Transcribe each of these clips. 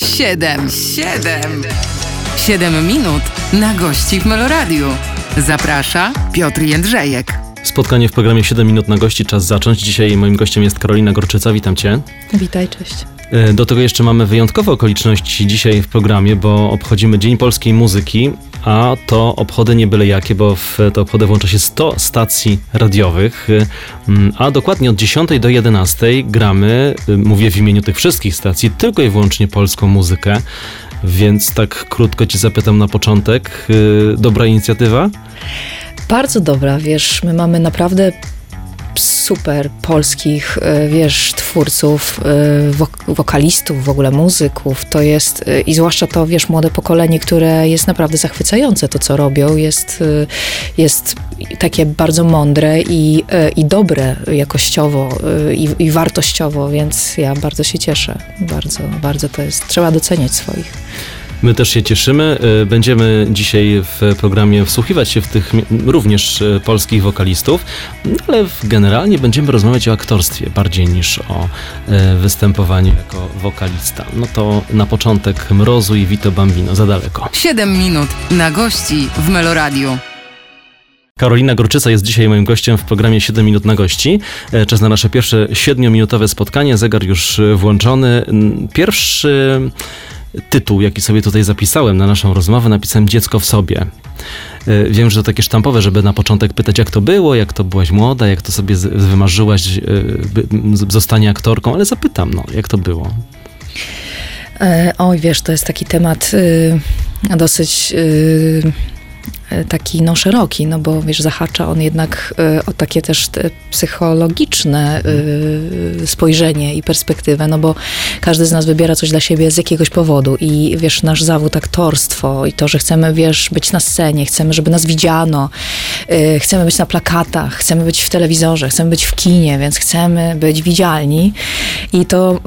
Siedem, siedem, siedem minut na gości w Meloradiu. Zaprasza Piotr Jędrzejek. Spotkanie w programie 7 minut na gości, czas zacząć. Dzisiaj moim gościem jest Karolina Gorczyca, witam Cię. Witaj, cześć. E, Do tego jeszcze mamy wyjątkowe okoliczności dzisiaj w programie, bo obchodzimy Dzień Polskiej Muzyki, a to obchody nie byle jakie, bo w te obchody włącza się 100 stacji radiowych, mm, a dokładnie od 10 do 11 gramy, e, mówię w imieniu tych wszystkich stacji, tylko i wyłącznie polską muzykę. Więc tak krótko Ci zapytam na początek. e, Dobra inicjatywa? Bardzo dobra, wiesz, my mamy naprawdę super polskich, e, wiesz, twórców, e, wok- wokalistów, w ogóle muzyków. To jest, e, i zwłaszcza to, wiesz, młode pokolenie, które jest naprawdę zachwycające to, co robią, jest, jest takie bardzo mądre i, i dobre jakościowo i, i wartościowo, więc ja bardzo się cieszę. Bardzo, bardzo to jest, trzeba doceniać swoich. My też się cieszymy. Y, Będziemy dzisiaj w programie wsłuchiwać się w tych również y, polskich wokalistów, ale generalnie będziemy rozmawiać o aktorstwie bardziej niż o y, występowaniu jako wokalista. No to na początek Mrozu i Vito Bambino, za daleko. Siedem minut na gości w Meloradiu. Karolina Gorczyca jest dzisiaj moim gościem w programie 7 minut na gości. E, Czas na nasze pierwsze 7-minutowe spotkanie. Zegar już włączony. Pierwszy tytuł, jaki sobie tutaj zapisałem na naszą rozmowę, napisałem Dziecko w sobie. E, Wiem, że to takie sztampowe, żeby na początek pytać, jak to było, jak to byłaś młoda, jak to sobie wymarzyłaś e, zostanie aktorką, ale zapytam, no, jak to było? E, oj, wiesz, to jest taki temat y, dosyć y, taki no szeroki, no bo wiesz, zahacza on jednak y, o takie też te psychologiczne y, spojrzenie i perspektywę, no bo każdy z nas wybiera coś dla siebie z jakiegoś powodu i wiesz, nasz zawód aktorstwo i to, że chcemy, wiesz, być na scenie, chcemy, żeby nas widziano, y, chcemy być na plakatach, chcemy być w telewizorze, chcemy być w kinie, więc chcemy być widzialni i to,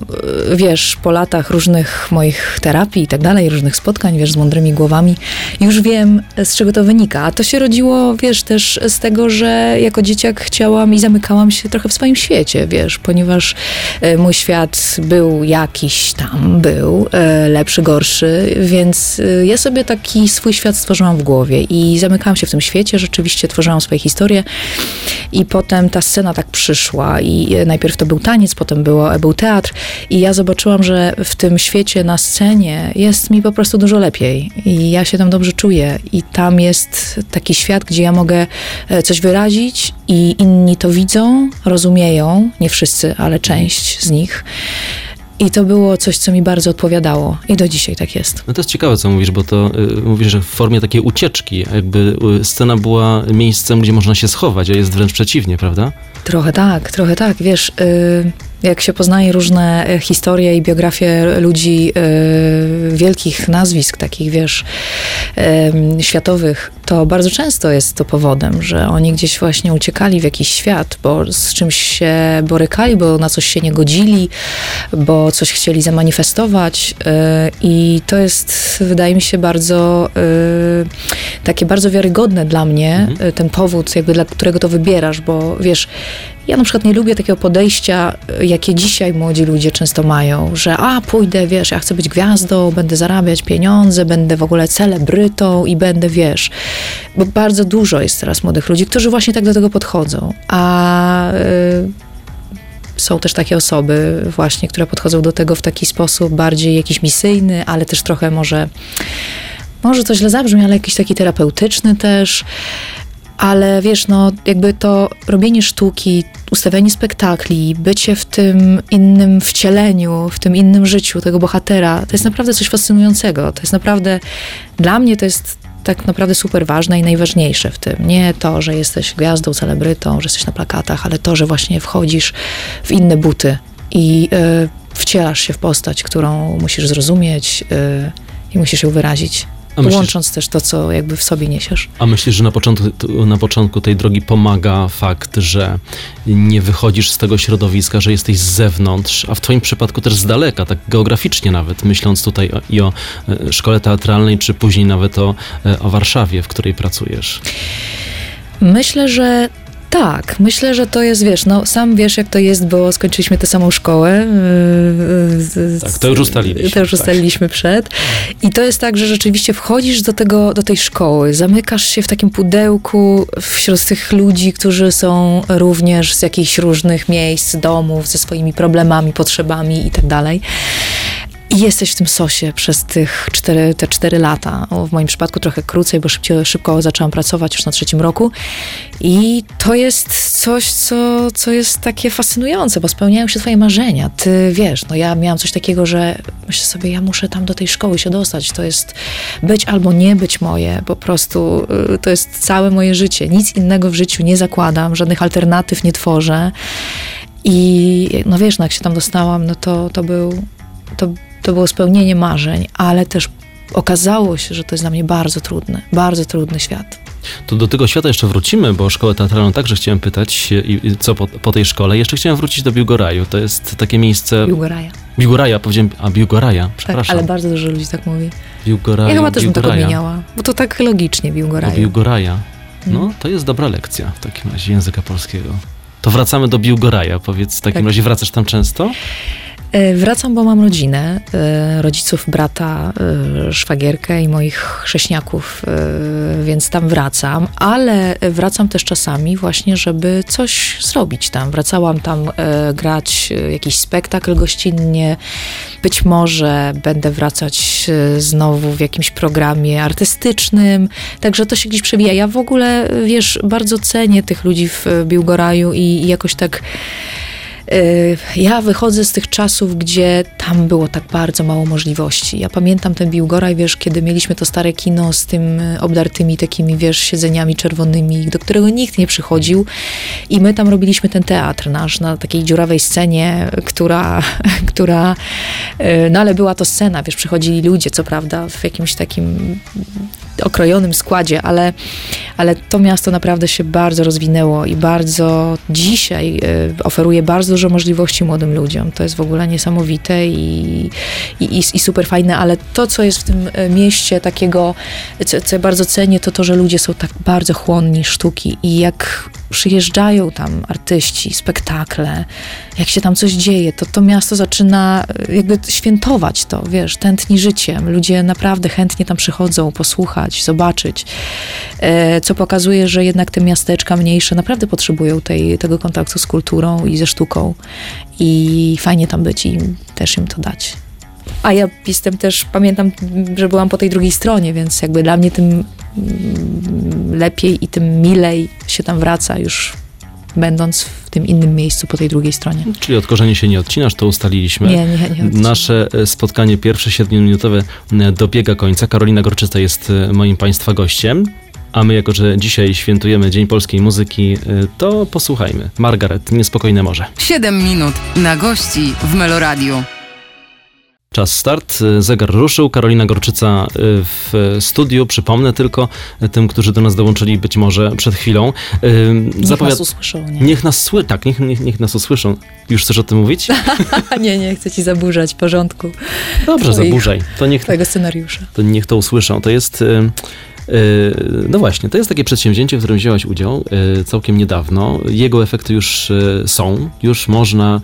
wiesz, po latach różnych moich terapii i tak dalej, różnych spotkań, wiesz, z mądrymi głowami, już wiem, z czego to wynika. A to się rodziło, wiesz, też z tego, że jako dzieciak chciałam i zamykałam się trochę w swoim świecie, wiesz, ponieważ e, mój świat był jakiś tam, był e, lepszy, gorszy, więc e, ja sobie taki swój świat stworzyłam w głowie i zamykałam się w tym świecie, rzeczywiście tworzyłam swoje historie i potem ta scena tak przyszła i najpierw to był taniec, potem było, był teatr i ja zobaczyłam, że w tym świecie na scenie jest mi po prostu dużo lepiej i ja się tam dobrze czuję i tam jest taki świat, gdzie ja mogę e, coś wyrazić i inni to widzą, rozumieją, nie wszyscy, ale część z nich. I to było coś, co mi bardzo odpowiadało i do dzisiaj tak jest. No to jest ciekawe, co mówisz, bo to y, mówisz, że w formie takiej ucieczki, jakby y, scena była miejscem, gdzie można się schować, a jest wręcz przeciwnie, prawda? Trochę tak, trochę tak. Wiesz, y, jak się poznaje różne y, historie i biografie ludzi, y, wielkich nazwisk, takich, wiesz, światowych, to bardzo często jest to powodem, że oni gdzieś właśnie uciekali w jakiś świat, bo z czymś się borykali, bo na coś się nie godzili, bo coś chcieli zamanifestować y, i to jest, wydaje mi się, bardzo takie bardzo wiarygodne dla mnie, y, ten powód, jakby dla którego to wybierasz, bo wiesz, ja na przykład nie lubię takiego podejścia, y, jakie dzisiaj młodzi ludzie często mają, że a, pójdę, wiesz, ja chcę być gwiazdą, będę zarabiać pieniądze, będę w ogóle celebrytą i będę, wiesz, bo bardzo dużo jest teraz młodych ludzi, którzy właśnie tak do tego podchodzą, a y, są też takie osoby właśnie, które podchodzą do tego w taki sposób bardziej jakiś misyjny, ale też trochę może, może to źle zabrzmi, ale jakiś taki terapeutyczny też. Ale wiesz, no jakby to robienie sztuki, ustawianie spektakli, bycie w tym innym wcieleniu, w tym innym życiu tego bohatera, to jest naprawdę coś fascynującego. To jest naprawdę, dla mnie to jest tak naprawdę super ważne i najważniejsze w tym. Nie to, że jesteś gwiazdą, celebrytą, że jesteś na plakatach, ale to, że właśnie wchodzisz w inne buty i y, wcielasz się w postać, którą musisz zrozumieć y, i musisz ją wyrazić. Myślisz- Łącząc też to, co jakby w sobie niesiesz. A myślisz, że na początku, na początku tej drogi pomaga fakt, że nie wychodzisz z tego środowiska, że jesteś z zewnątrz, a w twoim przypadku też z daleka, tak geograficznie nawet, myśląc tutaj o, i o e, szkole teatralnej, czy później nawet o, e, o Warszawie, w której pracujesz. Myślę, że Tak, myślę, że to jest, wiesz, no sam wiesz jak to jest, bo skończyliśmy tę samą szkołę. yy, z- Tak, to już ustaliliśmy, To już tak. ustaliliśmy przed. I to jest tak, że rzeczywiście wchodzisz do, tego, do tej szkoły, zamykasz się w takim pudełku wśród tych ludzi, którzy są również z jakichś różnych miejsc, domów, ze swoimi problemami, potrzebami i tak dalej. I jesteś w tym sosie przez tych cztery, te cztery lata. W moim przypadku trochę krócej, bo szybciej, szybko zaczęłam pracować już na trzecim roku. I to jest coś, co, co jest takie fascynujące, bo spełniają się twoje marzenia. Ty wiesz, no ja miałam coś takiego, że myślę sobie, ja muszę tam do tej szkoły się dostać. To jest być albo nie być moje. Po prostu y, to jest całe moje życie. Nic innego w życiu nie zakładam, żadnych alternatyw nie tworzę. I no wiesz, no jak się tam dostałam, no to, to był, to, to było spełnienie marzeń, ale też okazało się, że to jest dla mnie bardzo trudny, bardzo trudny świat. To do tego świata jeszcze wrócimy, bo szkołę teatralną także chciałem pytać, i, i co po, po tej szkole. Jeszcze chciałem wrócić do Biłgoraju. To jest takie miejsce... Biłgoraja. Biłgoraja, powiedziałem, a Biłgoraja, Tak, przepraszam. ale bardzo dużo ludzi tak mówi. Biłgoraju, Ja chyba też bym tak Biłgoraja. odmieniała, bo to tak logicznie Biłgoraja. Biłgoraja. No, Mm. to jest dobra lekcja w takim razie języka polskiego. To wracamy do Biłgoraja. Powiedz, w takim Tak. razie wracasz tam często? E, Wracam, bo mam rodzinę, e, rodziców, brata, e, szwagierkę i moich chrześniaków, więc tam wracam, ale wracam też czasami właśnie, żeby coś zrobić tam. Wracałam tam grać jakiś spektakl gościnnie, być może będę wracać znowu w jakimś programie artystycznym, także to się gdzieś przewija. Ja w ogóle, wiesz, bardzo cenię tych ludzi w Biłgoraju i, i jakoś tak Ja wychodzę z tych czasów, gdzie tam było tak bardzo mało możliwości. Ja pamiętam ten Biłgoraj, wiesz, kiedy mieliśmy to stare kino z tym y, obdartymi takimi, wiesz, siedzeniami czerwonymi, do którego nikt nie przychodził i my tam robiliśmy ten teatr nasz na takiej dziurawej scenie, która, która y, no ale była to scena, wiesz, przychodzili ludzie, co prawda, w jakimś takim okrojonym składzie, ale, ale to miasto naprawdę się bardzo rozwinęło i bardzo dzisiaj y, oferuje bardzo dużo możliwości młodym ludziom. To jest w ogóle niesamowite i, i, i, super fajne, ale to, co jest w tym y, mieście takiego, co, co ja bardzo cenię, to to, że ludzie są tak bardzo chłonni sztuki i jak przyjeżdżają tam artyści, spektakle, jak się tam coś dzieje, to to miasto zaczyna y, jakby świętować to, wiesz, tętni życiem. Ludzie naprawdę chętnie tam przychodzą posłuchać, zobaczyć, e, co pokazuje, że jednak te miasteczka mniejsze naprawdę potrzebują tej, tego kontaktu z kulturą i ze sztuką i fajnie tam być i też im to dać. A ja jestem też, pamiętam, że byłam po tej drugiej stronie, więc jakby dla mnie tym mm, lepiej i tym milej się tam wraca już będąc w tym innym miejscu po tej drugiej stronie. Czyli od korzeni się nie odcinasz, to ustaliliśmy. Nie, nie, nie. odcinam. Nasze e, spotkanie pierwsze 7-minutowe e, dobiega końca. Karolina Gorczysta jest e, moim Państwa gościem. A my, jako że dzisiaj świętujemy Dzień Polskiej Muzyki, to posłuchajmy. Margaret, Niespokojne Morze. 7 minut na gości w Meloradiu. Czas start, e, zegar ruszył. Karolina Gorczyca e, w studiu. Przypomnę tylko tym, którzy do nas dołączyli być może przed chwilą. E, Niech zapowiad- nas usłyszą, nie? Niech nas sły, tak, niech, niech, niech nas usłyszą. Już chcesz o tym mówić? nie, nie chcę ci zaburzać porządku Dobrze, Twoich- zaburzaj. To niech, twojego scenariusza. to niech to usłyszą. To jest. Y, No właśnie, to jest takie przedsięwzięcie, w którym wzięłaś udział y, całkiem niedawno. Jego efekty już y, są, już można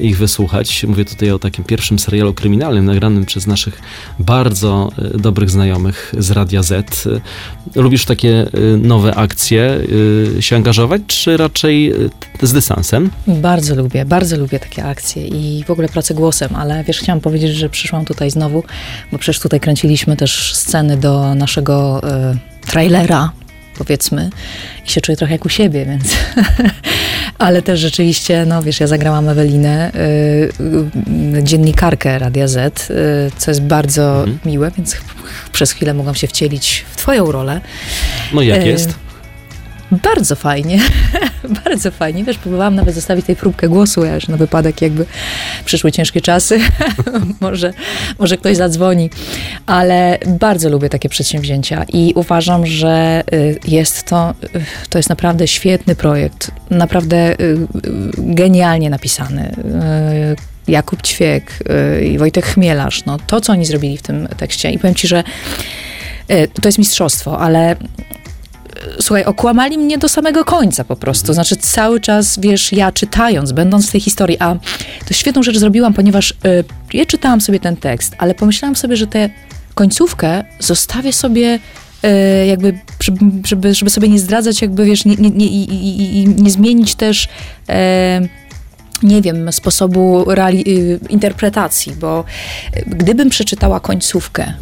ich wysłuchać. Mówię tutaj o takim pierwszym serialu kryminalnym nagranym przez naszych bardzo dobrych znajomych z Radia Z. Lubisz takie nowe akcje się angażować, czy raczej z dystansem? Bardzo lubię, bardzo lubię takie akcje i w ogóle pracę głosem, ale wiesz, chciałam powiedzieć, że przyszłam tutaj znowu, bo przecież tutaj kręciliśmy też sceny do naszego trailera, powiedzmy, i się czuję trochę jak u siebie, więc... ale też rzeczywiście, no wiesz, ja zagrałam Ewelinę, y, y, dziennikarkę Radia Z, y, co jest bardzo Mhm. miłe, więc przez chwilę mogłam się wcielić w twoją rolę. No i jak jest? Bardzo fajnie, bardzo fajnie. Wiesz, próbowałam nawet zostawić tej próbkę głosu, ja już na wypadek jakby przyszły ciężkie czasy, może, może ktoś zadzwoni, ale bardzo lubię takie przedsięwzięcia i uważam, że y, jest to, y, to jest naprawdę świetny projekt, naprawdę y, genialnie napisany. Jakub Ćwiek i Wojtek Chmielarz, no to, co oni zrobili w tym tekście i powiem ci, że to jest mistrzostwo, ale słuchaj, okłamali mnie do samego końca po prostu. Znaczy cały czas, wiesz, ja czytając, będąc w tej historii, a to świetną rzecz zrobiłam, ponieważ y, ja czytałam sobie ten tekst, ale pomyślałam sobie, że tę końcówkę zostawię sobie y, jakby, żeby, żeby, sobie nie zdradzać, jakby, wiesz, nie, nie, nie, i, nie zmienić też... y, nie wiem, sposobu y, interpretacji, bo y, gdybym przeczytała końcówkę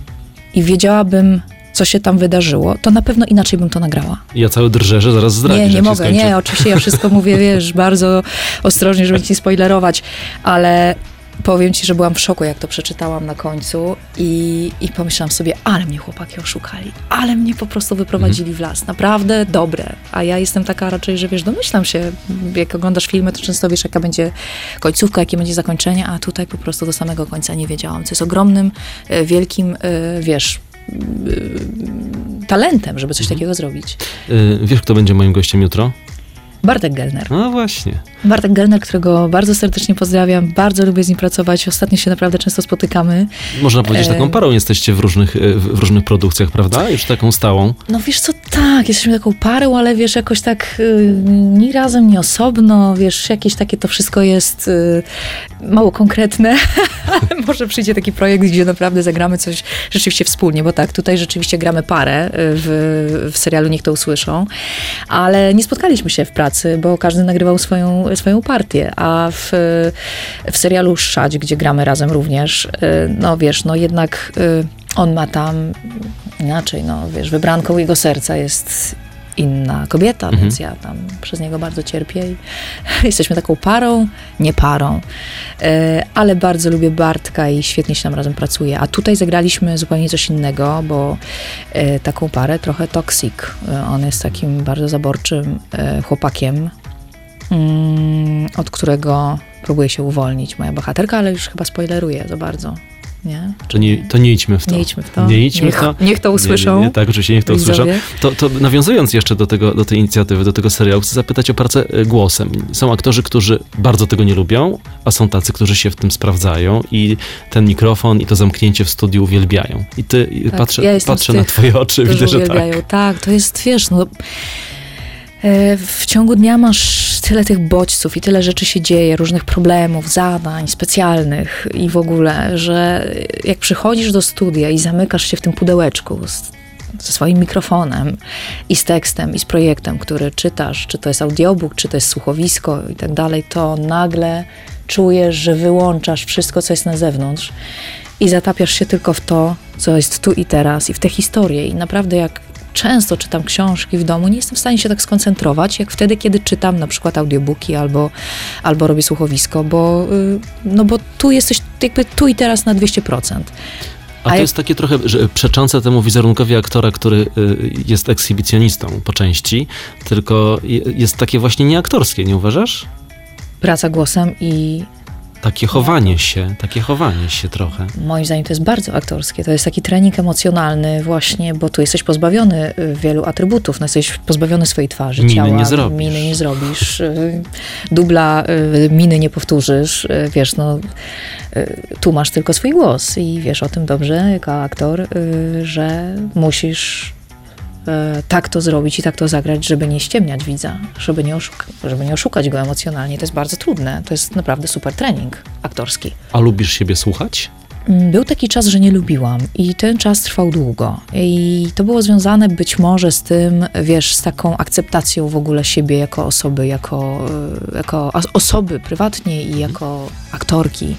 i wiedziałabym, co się tam wydarzyło, to na pewno inaczej bym to nagrała. Ja cały drżę, że zaraz zdradzisz, nie, nie mogę, nie, oczywiście ja wszystko mówię, wiesz, bardzo ostrożnie, żeby ci spoilerować, ale powiem ci, że byłam w szoku, jak to przeczytałam na końcu i, i pomyślałam sobie, ale mnie chłopaki oszukali, ale mnie po prostu wyprowadzili Mhm. w las. Naprawdę dobre. A ja jestem taka raczej, że wiesz, domyślam się, jak oglądasz filmy, to często wiesz, jaka będzie końcówka, jakie będzie zakończenie, a tutaj po prostu do samego końca nie wiedziałam, co jest ogromnym, e, wielkim, e, wiesz, talentem, żeby coś takiego zrobić. Y, Wiesz, kto będzie moim gościem jutro? Bartek Gelner. No właśnie. Bartek Gelner, którego bardzo serdecznie pozdrawiam, bardzo lubię z nim pracować. Ostatnio się naprawdę często spotykamy. Można powiedzieć, E, taką parą jesteście w różnych, y, w różnych produkcjach, prawda? Już taką stałą. No wiesz co, tak, jesteśmy taką parą, ale wiesz, jakoś tak y, ni razem, ni osobno, wiesz, jakieś takie to wszystko jest y, mało konkretne, ale może przyjdzie taki projekt, gdzie naprawdę zagramy coś rzeczywiście wspólnie, bo tak, tutaj rzeczywiście gramy parę y, w, w serialu Niech to usłyszą, ale nie spotkaliśmy się w pracy, bo każdy nagrywał swoją, swoją partię, a w, w serialu Szać, gdzie gramy razem również, y, no wiesz, no jednak y, on ma tam inaczej, no wiesz, wybranką jego serca jest inna kobieta, Mhm. więc ja tam przez niego bardzo cierpię i jesteśmy taką parą, nie parą, e, ale bardzo lubię Bartka i świetnie się nam razem pracuje. A tutaj zagraliśmy zupełnie coś innego, bo e, taką parę trochę toxic. E, On jest takim bardzo zaborczym e, chłopakiem, mm, od którego próbuje się uwolnić moja bohaterka, ale już chyba spoileruję za bardzo. Nie? To nie, to nie idźmy w to. Nie idźmy w to. Nie idźmy niech, w to. Niech to usłyszą. Nie, nie, tak, oczywiście niech to usłyszą. widzowie. To, to nawiązując jeszcze do, tego, do tej inicjatywy, do tego serialu, chcę zapytać o pracę e, głosem. Są aktorzy, którzy bardzo tego nie lubią, a są tacy, którzy się w tym sprawdzają i ten mikrofon i to zamknięcie w studiu uwielbiają. I ty i Tak, patrzę, ja patrzę na twoje oczy, widzę, że tak. uwielbiają. tak. to jest, wiesz, no, e, w ciągu dnia masz tyle tych bodźców i tyle rzeczy się dzieje, różnych problemów, zadań specjalnych i w ogóle, że jak przychodzisz do studia i zamykasz się w tym pudełeczku z, ze swoim mikrofonem i z tekstem i z projektem, który czytasz, czy to jest audiobook, czy to jest słuchowisko i tak dalej, to nagle czujesz, że wyłączasz wszystko, co jest na zewnątrz i zatapiasz się tylko w to, co jest tu i teraz i w tę historię. I naprawdę jak często czytam książki w domu, nie jestem w stanie się tak skoncentrować, jak wtedy, kiedy czytam na przykład audiobooki albo, albo robię słuchowisko, bo, y, no bo tu jesteś jakby tu i teraz na 200%. A A to jest takie trochę że przeczące temu wizerunkowi aktora, który y, jest ekshibicjonistą po części, tylko je- jest takie właśnie nieaktorskie, nie uważasz? Praca głosem i Takie chowanie się, takie chowanie się trochę. Moim zdaniem to jest bardzo aktorskie. To jest taki trening emocjonalny właśnie, bo tu jesteś pozbawiony y, wielu atrybutów. No, jesteś pozbawiony swojej twarzy, Miny ciała. nie zrobisz. Miny nie zrobisz. y, Dubla y, miny nie powtórzysz. Wiesz, no tu masz tylko swój głos i wiesz o tym dobrze jako aktor, że musisz tak to zrobić i tak to zagrać, żeby nie ściemniać widza, żeby nie, żeby nie oszukać go emocjonalnie. To jest bardzo trudne. To jest naprawdę super trening aktorski. A lubisz siebie słuchać? Mm, Był taki czas, że nie lubiłam i ten czas trwał długo. I to było związane być może z tym, wiesz, z taką akceptacją w ogóle siebie jako osoby, jako, y, jako osoby prywatnie i jako aktorki.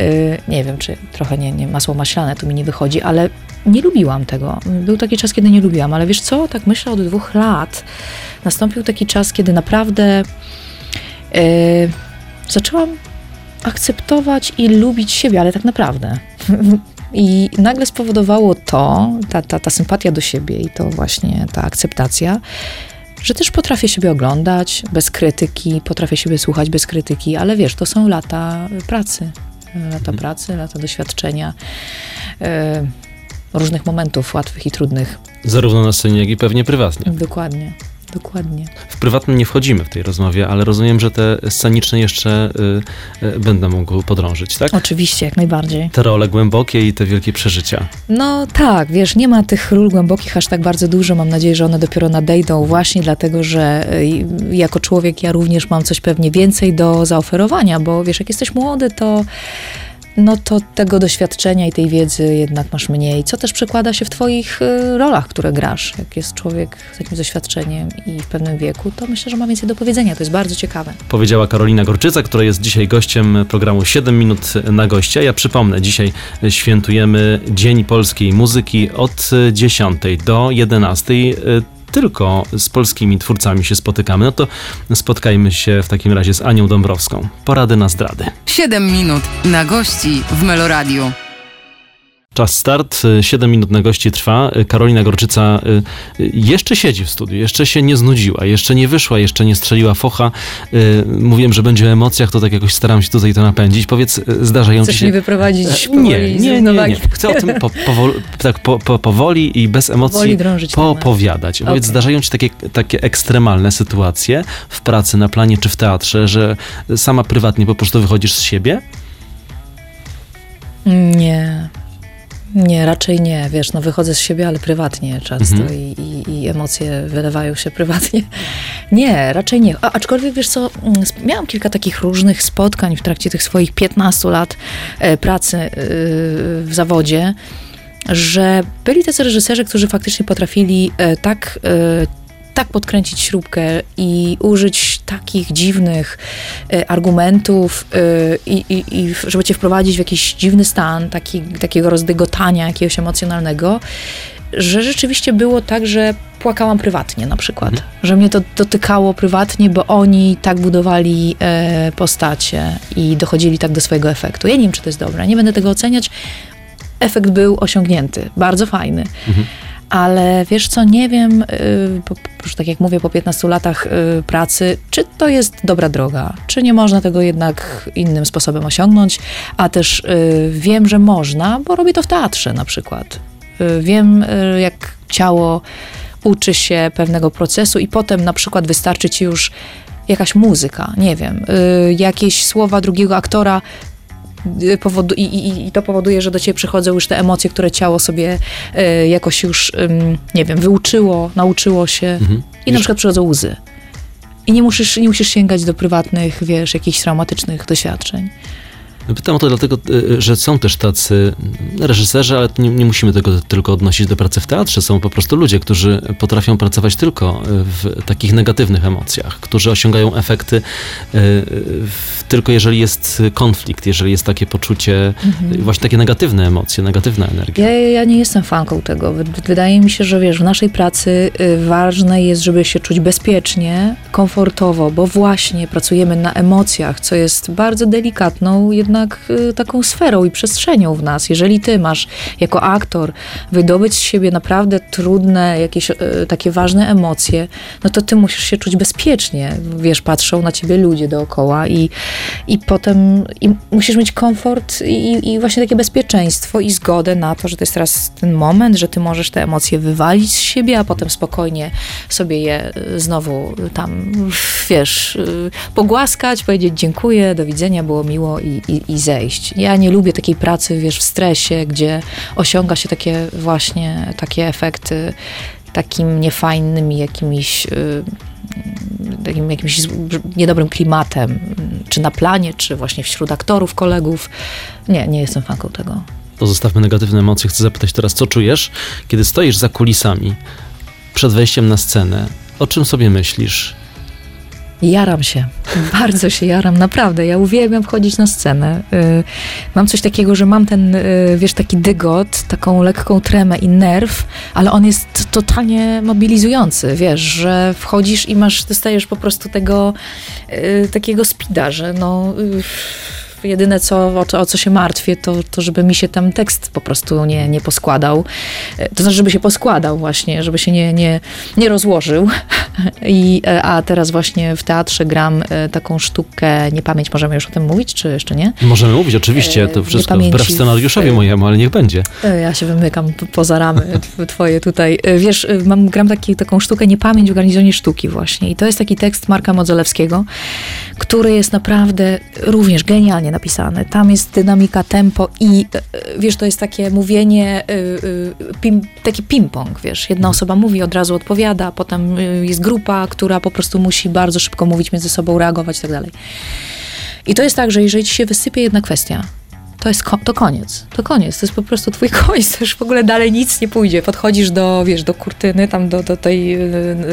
Y, Nie wiem, czy trochę nie, nie masło maślane tu mi nie wychodzi, ale nie lubiłam tego. Był taki czas, kiedy nie lubiłam, ale wiesz co, tak myślę od dwóch lat nastąpił taki czas, kiedy naprawdę y, zaczęłam akceptować i lubić siebie, ale tak naprawdę. I nagle spowodowało to, ta, ta, ta sympatia do siebie i to właśnie ta akceptacja, że też potrafię siebie oglądać bez krytyki, potrafię siebie słuchać bez krytyki, ale wiesz, to są lata pracy. Lata pracy, lata doświadczenia, e, różnych momentów łatwych i trudnych. Zarówno na scenie, jak i pewnie prywatnie. Dokładnie. Dokładnie. W prywatnym nie wchodzimy w tej rozmowie, ale rozumiem, że te sceniczne jeszcze y, y, będę mógł podrążyć, tak? Oczywiście, jak najbardziej. Te role głębokie i te wielkie przeżycia. No tak, wiesz, nie ma tych ról głębokich aż tak bardzo dużo. Mam nadzieję, że one dopiero nadejdą właśnie dlatego, że y, jako człowiek ja również mam coś pewnie więcej do zaoferowania, bo wiesz, jak jesteś młody, to no to tego doświadczenia i tej wiedzy jednak masz mniej, co też przekłada się w twoich y, rolach, które grasz. Jak jest człowiek z takim doświadczeniem i w pewnym wieku, to myślę, że ma więcej do powiedzenia. To jest bardzo ciekawe. Powiedziała Karolina Gorczyca, która jest dzisiaj gościem programu 7 minut na gościa. Ja przypomnę, dzisiaj świętujemy Dzień Polskiej Muzyki od 10 do 11 tylko z polskimi twórcami się spotykamy, no to spotkajmy się w takim razie z Anią Dąbrowską. Porady na zdrady. 7 minut na gości w Meloradiu. Czas start, 7 minut na gości trwa. Karolina Gorczyca y, jeszcze siedzi w studiu, jeszcze się nie znudziła, jeszcze nie wyszła, jeszcze nie strzeliła focha. Y, mówiłem, że będzie o emocjach, to tak jakoś staram się tutaj to napędzić. Powiedz, y, zdarzają Chcesz ci się... mnie wyprowadzić nie, nie, nie, nie, Chcę o tym po, powoli, tak po, po, powoli i bez emocji poopowiadać. Powiedz, okay. zdarzają ci takie, takie ekstremalne sytuacje w pracy, na planie czy w teatrze, że sama prywatnie po prostu wychodzisz z siebie? Nie. Nie, raczej nie. Wiesz, no wychodzę z siebie, ale prywatnie często mhm. i, i, i, emocje wylewają się prywatnie. Nie, raczej nie. A, aczkolwiek, wiesz co, mm, miałam kilka takich różnych spotkań w trakcie tych swoich 15 lat e, pracy e, w zawodzie, że byli tacy reżyserzy, którzy faktycznie potrafili e, tak tak podkręcić śrubkę i użyć takich dziwnych y, argumentów y, i, żeby cię wprowadzić w jakiś dziwny stan taki, takiego rozdygotania jakiegoś emocjonalnego, że rzeczywiście było tak, że płakałam prywatnie na przykład, mhm. że mnie to dotykało prywatnie, bo oni tak budowali e, postacie i dochodzili tak do swojego efektu. Ja nie wiem, czy to jest dobre, nie będę tego oceniać. Efekt był osiągnięty, bardzo fajny. Mhm ale wiesz co, nie wiem, już tak jak mówię, po 15 latach y, pracy, czy to jest dobra droga, czy nie można tego jednak innym sposobem osiągnąć, a też y, wiem, że można, bo robię to w teatrze na przykład. Y, wiem, jak ciało uczy się pewnego procesu i potem na przykład wystarczy ci już jakaś muzyka, nie wiem, jakieś słowa drugiego aktora Y, powodu, i, i, i, to powoduje, że do ciebie przychodzą już te emocje, które ciało sobie y, jakoś już, y, nie wiem, wyuczyło, nauczyło się mhm. i na przykład przychodzą łzy. I nie musisz, nie musisz sięgać do prywatnych, wiesz, jakichś traumatycznych doświadczeń. Pytam o to dlatego, e, że są też tacy reżyserzy, ale nie, nie, musimy tego tylko odnosić do pracy w teatrze. Są po prostu ludzie, którzy potrafią pracować tylko w takich negatywnych emocjach, którzy osiągają efekty e, tylko jeżeli jest konflikt, jeżeli jest takie poczucie, mhm. właśnie takie negatywne emocje, negatywna energia. Ja, ja nie jestem fanką tego. Wydaje mi się, że wiesz, w naszej pracy y, ważne jest, żeby się czuć bezpiecznie, komfortowo, bo właśnie pracujemy na emocjach, co jest bardzo delikatną, jednak jednak y, taką sferą i przestrzenią w nas. Jeżeli ty masz jako aktor wydobyć z siebie naprawdę trudne, jakieś y, takie ważne emocje, no to ty musisz się czuć bezpiecznie. Wiesz, patrzą na ciebie ludzie dookoła i, i potem i musisz mieć komfort i, i właśnie takie bezpieczeństwo i zgodę na to, że to jest teraz ten moment, że ty możesz te emocje wywalić z siebie, a potem spokojnie sobie je y, znowu tam, wiesz, pogłaskać, powiedzieć dziękuję, do widzenia, było miło i, i, i zejść. Ja nie lubię takiej pracy, wiesz, w stresie, gdzie osiąga się takie właśnie takie efekty takim niefajnymi jakimiś y, takim jakimś niedobrym klimatem, czy na planie, czy właśnie wśród aktorów, kolegów. Nie, nie jestem fanką tego. Pozostawmy negatywne emocje. Chcę zapytać teraz, co czujesz, kiedy stoisz za kulisami, przed wejściem na scenę? O czym sobie myślisz? Jaram się. Bardzo się jaram, naprawdę. Ja uwielbiam wchodzić na scenę. Y, mam coś takiego, że mam ten, y, wiesz, taki dygot, taką lekką tremę i nerw, ale on jest totalnie mobilizujący, wiesz, że wchodzisz i masz, dostajesz po prostu tego y, takiego spida, że no jedyne co, o, co- o co się martwię, to, to żeby mi się tam tekst po prostu nie, nie poskładał. E, To znaczy, żeby się poskładał właśnie, żeby się nie, nie, nie rozłożył. I, e, a teraz właśnie w teatrze gram e, taką sztukę, nie pamięć, możemy już o tym mówić, czy jeszcze nie? Możemy mówić, oczywiście, E, to wszystko niepamięci wbrew scenariuszowi w- mojemu, ale niech będzie. E, Ja się wymykam poza ramy tw- twoje tutaj. E, Wiesz, e, mam, gram taki, taką sztukę Niepamięć w garnizonie sztuki właśnie. I to jest taki tekst Marka Modzelewskiego, który jest naprawdę również genialnie napisany. Tam jest dynamika, tempo i e, wiesz, to jest takie mówienie, e, e, pim, taki ping-pong, wiesz. Jedna osoba mówi, od razu odpowiada, potem jest grupa, która po prostu musi bardzo szybko mówić między sobą, reagować i tak dalej. I to jest tak, że jeżeli ci się wysypie jedna kwestia, to jest ko- to koniec. To koniec. To jest po prostu twój koniec. To już w ogóle dalej nic nie pójdzie. Podchodzisz do, wiesz, do kurtyny, tam do, do tej y,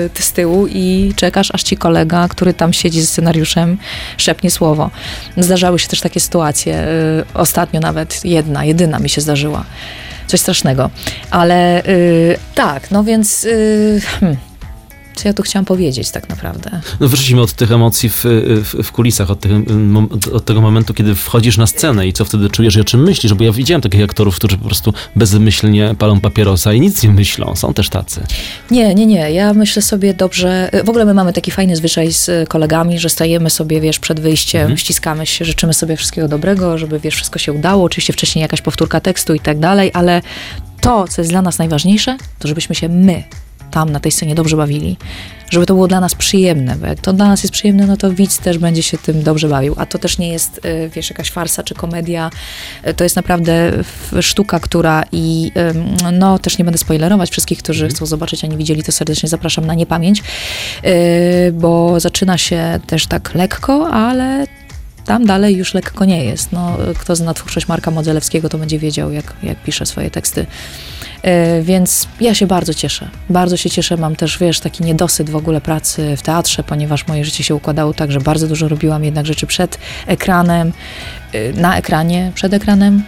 y, ty z tyłu i czekasz, aż ci kolega, który tam siedzi ze scenariuszem, szepnie słowo. Zdarzały się też takie sytuacje. y, Ostatnio nawet jedna, jedyna mi się zdarzyła. Coś strasznego. Ale y, tak, no więc... y, hmm, co ja tu chciałam powiedzieć tak naprawdę? No wyszliśmy od tych emocji w, w, w kulisach, od, tych, od- tego momentu, kiedy wchodzisz na scenę i co wtedy czujesz i o czym myślisz, bo ja widziałem takich aktorów, którzy po prostu bezmyślnie palą papierosa i nic nie myślą. Są też tacy. Nie, nie, nie. Ja myślę sobie dobrze. W ogóle my mamy taki fajny zwyczaj z y, kolegami, że stajemy sobie, wiesz, przed wyjściem, Mhm. ściskamy się, życzymy sobie wszystkiego dobrego, żeby, wiesz, wszystko się udało. Oczywiście wcześniej jakaś powtórka tekstu i tak dalej, ale to, co jest dla nas najważniejsze, to żebyśmy się my tam na tej scenie dobrze bawili. Żeby to było dla nas przyjemne, bo jak to dla nas jest przyjemne, no to widz też będzie się tym dobrze bawił. A to też nie jest, y, wiesz, jakaś farsa czy komedia. Y, To jest naprawdę sztuka, która i no też nie będę spoilerować wszystkich, którzy chcą zobaczyć, a nie widzieli, to serdecznie zapraszam na niepamięć, y, bo zaczyna się też tak lekko, ale tam dalej już lekko nie jest. No, kto zna twórczość Marka Modzelewskiego, to będzie wiedział, jak, jak pisze swoje teksty. E, Więc ja się bardzo cieszę. Bardzo się cieszę. Mam też, wiesz, taki niedosyt w ogóle pracy w teatrze, ponieważ moje życie się układało tak, że bardzo dużo robiłam jednak rzeczy przed ekranem, e, na ekranie, przed ekranem,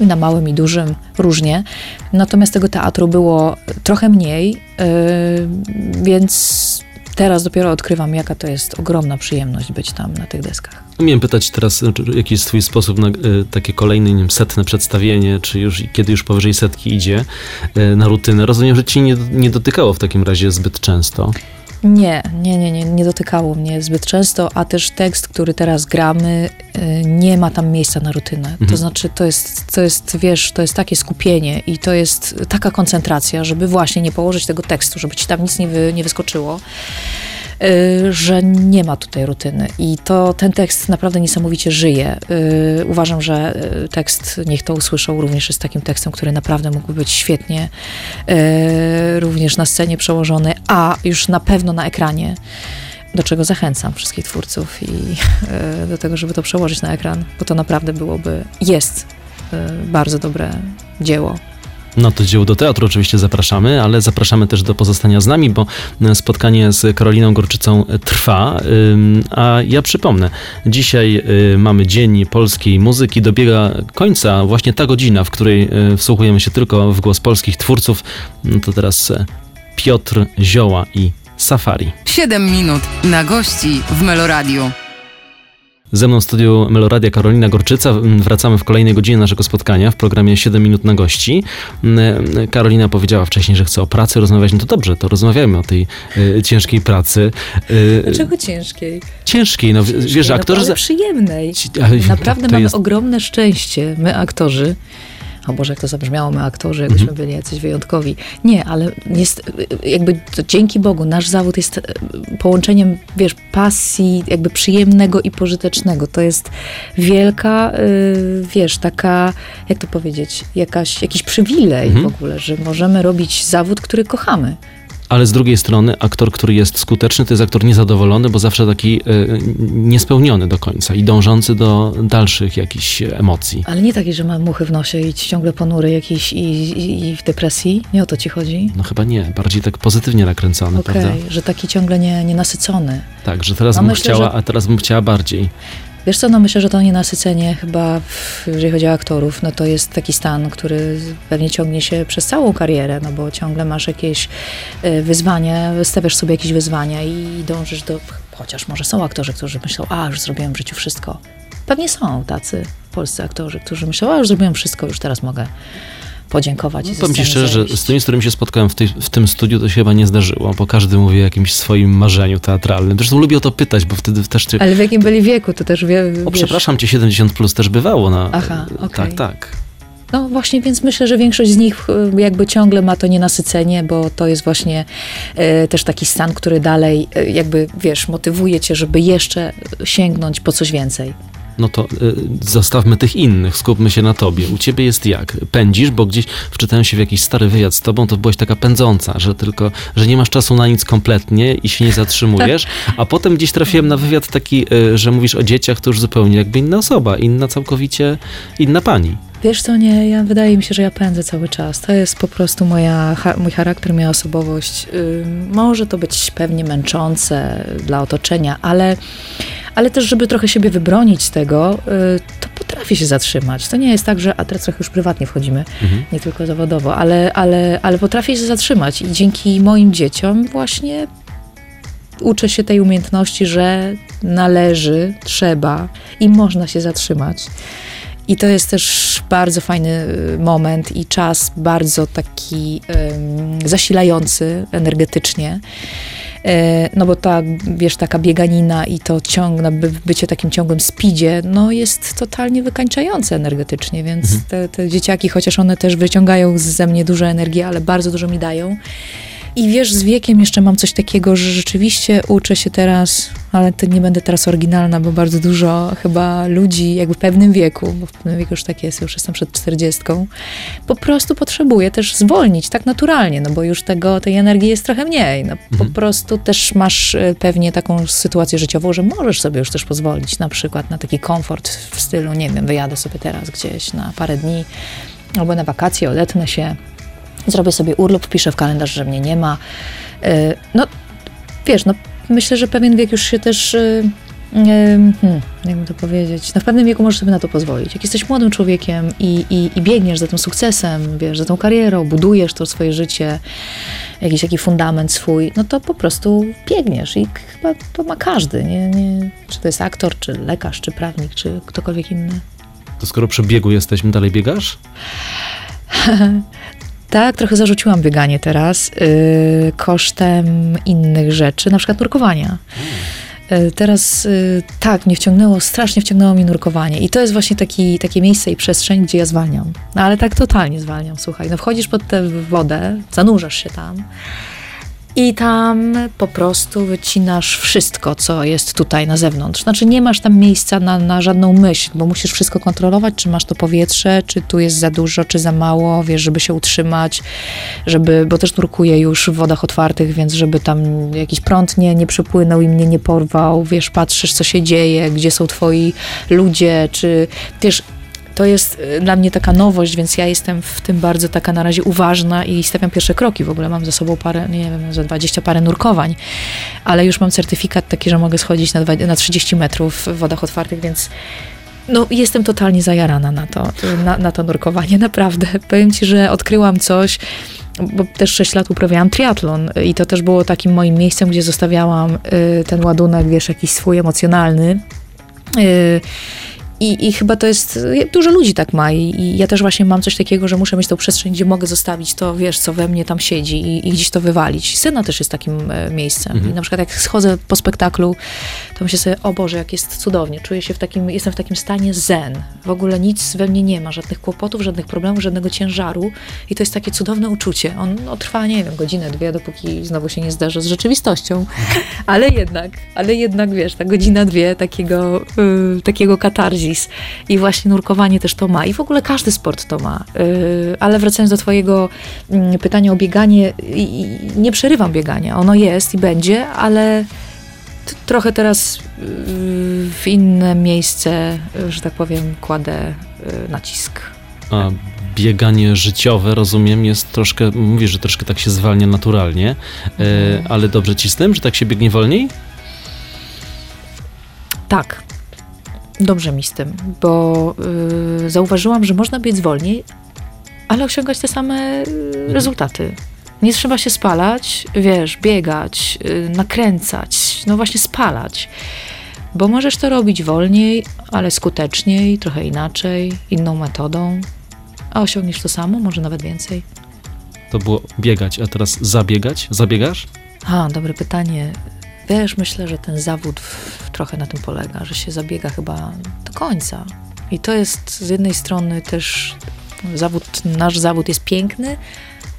na małym i dużym, różnie. Natomiast tego teatru było trochę mniej, e, więc teraz dopiero odkrywam, jaka to jest ogromna przyjemność być tam na tych deskach. Miałem pytać teraz, czy- jaki jest twój sposób na y, takie kolejne, nie wiem, setne przedstawienie, czy już kiedy już powyżej setki idzie y, na rutynę. Rozumiem, że ci nie, nie dotykało w takim razie zbyt często. Nie, nie, nie, nie, nie dotykało mnie zbyt często, a też tekst, który teraz gramy, y, nie ma tam miejsca na rutynę. To Mhm. znaczy, to jest, to jest, wiesz, to jest takie skupienie i to jest taka koncentracja, żeby właśnie nie położyć tego tekstu, żeby ci tam nic nie, wy, nie wyskoczyło, że nie ma tutaj rutyny. I to ten tekst naprawdę niesamowicie żyje. Y, Uważam, że y, tekst Niech to usłyszą również jest takim tekstem, który naprawdę mógłby być świetnie y, również na scenie przełożony, a już na pewno na ekranie. Do czego zachęcam wszystkich twórców i y, do tego, żeby to przełożyć na ekran, bo to naprawdę byłoby, jest y, bardzo dobre dzieło. No to dzieło do teatru oczywiście zapraszamy, ale zapraszamy też do pozostania z nami, bo e, spotkanie z Karoliną Gorczycą trwa. Ym, A ja przypomnę, dzisiaj y, mamy Dzień Polskiej Muzyki, dobiega końca właśnie ta godzina, w której wsłuchujemy się tylko w głos polskich twórców. No to teraz e, Piotr Zioła i Safari. 7 minut na gości w Meloradiu. Ze mną w studiu Meloradia Karolina Gorczyca. Mm, Wracamy w kolejnej godzinie naszego spotkania w programie 7 minut na gości. Mm, Karolina powiedziała wcześniej, że chce o pracy rozmawiać. No to dobrze, to rozmawiajmy o tej y, ciężkiej pracy. Y, Dlaczego ciężkiej? Ciężkiej, no w- wiesz, no, aktorzy... ale za- przyjemnej. Ci- ale Naprawdę mamy jest- ogromne szczęście, my aktorzy. O Boże, jak to zabrzmiało, my aktorzy, jakbyśmy Mhm. byli jacyś wyjątkowi. Nie, ale jest, jakby to, dzięki Bogu nasz zawód jest e, połączeniem, wiesz, pasji, jakby przyjemnego i pożytecznego. To jest wielka, y, wiesz, taka, jak to powiedzieć, jakaś, jakiś przywilej Mhm. w ogóle, że możemy robić zawód, który kochamy. Ale z drugiej strony aktor, który jest skuteczny, to jest aktor niezadowolony, bo zawsze taki y, niespełniony do końca i dążący do dalszych jakichś emocji. Ale nie taki, że ma muchy w nosie i ciągle ponury jakiś i, i, i w depresji. Nie o to ci chodzi. No chyba nie, bardziej tak pozytywnie nakręcony, Okej, prawda? że taki ciągle nie, nienasycony. Tak, że teraz No bym myślę, chciała, że- a teraz bym chciała bardziej. Wiesz co, no myślę, że to nienasycenie chyba, jeżeli chodzi o aktorów, no to jest taki stan, który pewnie ciągnie się przez całą karierę, no bo ciągle masz jakieś e, wyzwania, stawiasz sobie jakieś wyzwania i dążysz do, chociaż może są aktorzy, którzy myślą, a już zrobiłem w życiu wszystko. Pewnie są tacy polscy aktorzy, którzy myślą, a już zrobiłem wszystko, już teraz mogę podziękować. No, Powiem ci szczerze, że z tymi, z którymi się spotkałem w, tej, w tym studiu, to się chyba nie zdarzyło, bo każdy mówi o jakimś swoim marzeniu teatralnym. Zresztą lubię o to pytać, bo wtedy też cię... Ale w jakim byli wieku, to też wie, O, wiesz, przepraszam cię, 70 plus też bywało na... Aha, okej. Tak, tak. No właśnie, więc myślę, że większość z nich y, jakby ciągle ma to nienasycenie, bo to jest właśnie y, też taki stan, który dalej y, jakby, wiesz, motywuje cię, żeby jeszcze sięgnąć po coś więcej. No to y, zostawmy tych innych, skupmy się na tobie. U ciebie jest jak? Pędzisz, bo gdzieś wczytałem się w jakiś stary wywiad z tobą, to byłaś taka pędząca, że tylko, że nie masz czasu na nic kompletnie i się nie zatrzymujesz, a potem gdzieś trafiłem na wywiad taki, y, że mówisz o dzieciach, to już zupełnie jakby inna osoba, inna całkowicie, inna pani. Wiesz co, nie, ja wydaje mi się, że ja pędzę cały czas. To jest po prostu moja, mój charakter, moja osobowość. Może to być pewnie męczące dla otoczenia, ale, ale też, żeby trochę siebie wybronić z tego, y, to potrafię się zatrzymać. To nie jest tak, że, a teraz trochę już prywatnie wchodzimy, Mhm. nie tylko zawodowo, ale, ale, ale potrafię się zatrzymać i dzięki moim dzieciom właśnie uczę się tej umiejętności, że należy, trzeba i można się zatrzymać. I to jest też bardzo fajny y, moment i czas bardzo taki em, zasilający energetycznie. E, No bo ta, wiesz, taka bieganina i to ciągle, by, bycie takim ciągłym speedzie, no jest totalnie wykańczające energetycznie, więc Mhm. te, te dzieciaki, chociaż one też wyciągają ze mnie dużo energii, ale bardzo dużo mi dają. I wiesz, z wiekiem jeszcze mam coś takiego, że rzeczywiście uczę się teraz, ale to nie będę teraz oryginalna, bo bardzo dużo chyba ludzi jakby w pewnym wieku, bo w pewnym wieku już tak jest, już jestem przed czterdziestką, po prostu potrzebuje też zwolnić tak naturalnie, no bo już tego, tej energii jest trochę mniej. No, Po Mhm. prostu też masz e, pewnie taką sytuację życiową, że możesz sobie już też pozwolić na przykład na taki komfort w stylu, nie wiem, wyjadę sobie teraz gdzieś na parę dni albo na wakacje, odetnę się, zrobię sobie urlop, wpiszę w kalendarz, że mnie nie ma. E, No, wiesz, no myślę, że pewien wiek już się też... e, e, Hmm, jakby to powiedzieć, no w pewnym wieku możesz sobie na to pozwolić. Jak jesteś młodym człowiekiem i, i, i biegniesz za tym sukcesem, wiesz, za tą karierą, budujesz to swoje życie, jakiś taki fundament swój, no to po prostu biegniesz i chyba to ma każdy, nie, nie, czy to jest aktor, czy lekarz, czy prawnik, czy ktokolwiek inny. To skoro przy biegu jesteśmy, dalej biegasz? Tak, trochę zarzuciłam bieganie teraz yy, kosztem innych rzeczy, na przykład nurkowania. Yy, Teraz yy, tak, mnie wciągnęło, strasznie wciągnęło mnie nurkowanie. I to jest właśnie taki, takie miejsce i przestrzeń, gdzie ja zwalniam. No ale tak totalnie zwalniam, słuchaj. No wchodzisz pod tę wodę, zanurzasz się tam i tam po prostu wycinasz wszystko, co jest tutaj na zewnątrz. Znaczy nie masz tam miejsca na, na żadną myśl, bo musisz wszystko kontrolować, czy masz to powietrze, czy tu jest za dużo, czy za mało, wiesz, żeby się utrzymać, żeby, bo też nurkuję już w wodach otwartych, więc żeby tam jakiś prąd nie, nie przypłynął i mnie nie porwał, wiesz, patrzysz, co się dzieje, gdzie są twoi ludzie, czy, wiesz, to jest y, dla mnie taka nowość, więc ja jestem w tym bardzo taka na razie uważna i stawiam pierwsze kroki. W ogóle mam za sobą parę, nie wiem, za 20 parę nurkowań, ale już mam certyfikat taki, że mogę schodzić na, dwa- na 30 metrów w wodach otwartych, więc no, jestem totalnie zajarana na to, na, na to nurkowanie, naprawdę. Powiem ci, że odkryłam coś, bo też 6 lat uprawiałam triatlon i to też było takim moim miejscem, gdzie zostawiałam y, ten ładunek, wiesz, jakiś swój emocjonalny. Y, i, I chyba to jest, dużo ludzi tak ma I, i ja też właśnie mam coś takiego, że muszę mieć tą przestrzeń, gdzie mogę zostawić to, wiesz, co we mnie tam siedzi i, i gdzieś to wywalić. Scena też jest takim e, miejscem. Mhm. I na przykład jak schodzę po spektaklu, to myślę sobie, o Boże, jak jest cudownie. Czuję się w takim, jestem w takim stanie zen. W ogóle nic we mnie nie ma, żadnych kłopotów, żadnych problemów, żadnego ciężaru. I to jest takie cudowne uczucie. On no, trwa, nie wiem, godzinę, dwie, dopóki znowu się nie zdarzy z rzeczywistością. Ale jednak, ale jednak, wiesz, ta godzina, dwie takiego, y, takiego I właśnie nurkowanie też to ma. I w ogóle każdy sport to ma. Y, ale wracając do twojego mm, pytania o bieganie, nie przerywam biegania. Ono jest i będzie, ale trochę teraz y, w inne miejsce, y, że tak powiem, kładę nacisk. A bieganie życiowe, rozumiem, jest troszkę, mówisz, że troszkę tak się zwalnia naturalnie, Mhm. ale dobrze ci z tym, że tak się biegnie wolniej? Tak. Dobrze mi z tym, bo y, zauważyłam, że można biec wolniej, ale osiągać te same y, rezultaty. Nie trzeba się spalać, wiesz, biegać, y, nakręcać, no właśnie spalać. Bo możesz to robić wolniej, ale skuteczniej, trochę inaczej, inną metodą, a osiągniesz to samo, może nawet więcej. To było biegać, a teraz zabiegać? Zabiegasz? A, dobre pytanie. Wiesz, myślę, że ten zawód trochę na tym polega, że się zabiega chyba do końca. I to jest z jednej strony też zawód, nasz zawód jest piękny,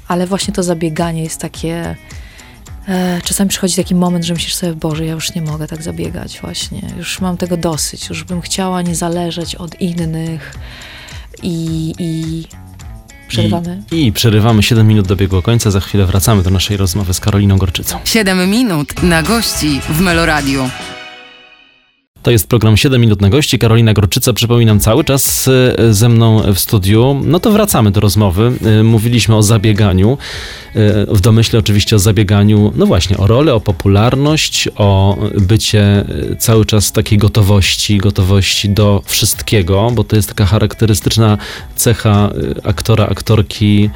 ale właśnie to zabieganie jest takie. E, czasami przychodzi taki moment, że myślisz sobie, Boże, ja już nie mogę tak zabiegać, właśnie. Już mam tego dosyć, już bym chciała nie zależeć od innych i, i przerywamy. I, I przerywamy 7 minut dobiegło końca. Za chwilę wracamy do naszej rozmowy z Karoliną Gorczycą. 7 minut na gości w Meloradiu. To jest program 7 minut na gości. Karolina Gorczyca, przypominam, cały czas e, ze mną w studiu. No to wracamy do rozmowy. E, mówiliśmy o zabieganiu. E, w domyśle oczywiście o zabieganiu, no właśnie, o rolę, o popularność, o bycie cały czas takiej gotowości, gotowości do wszystkiego, bo to jest taka charakterystyczna cecha aktora, aktorki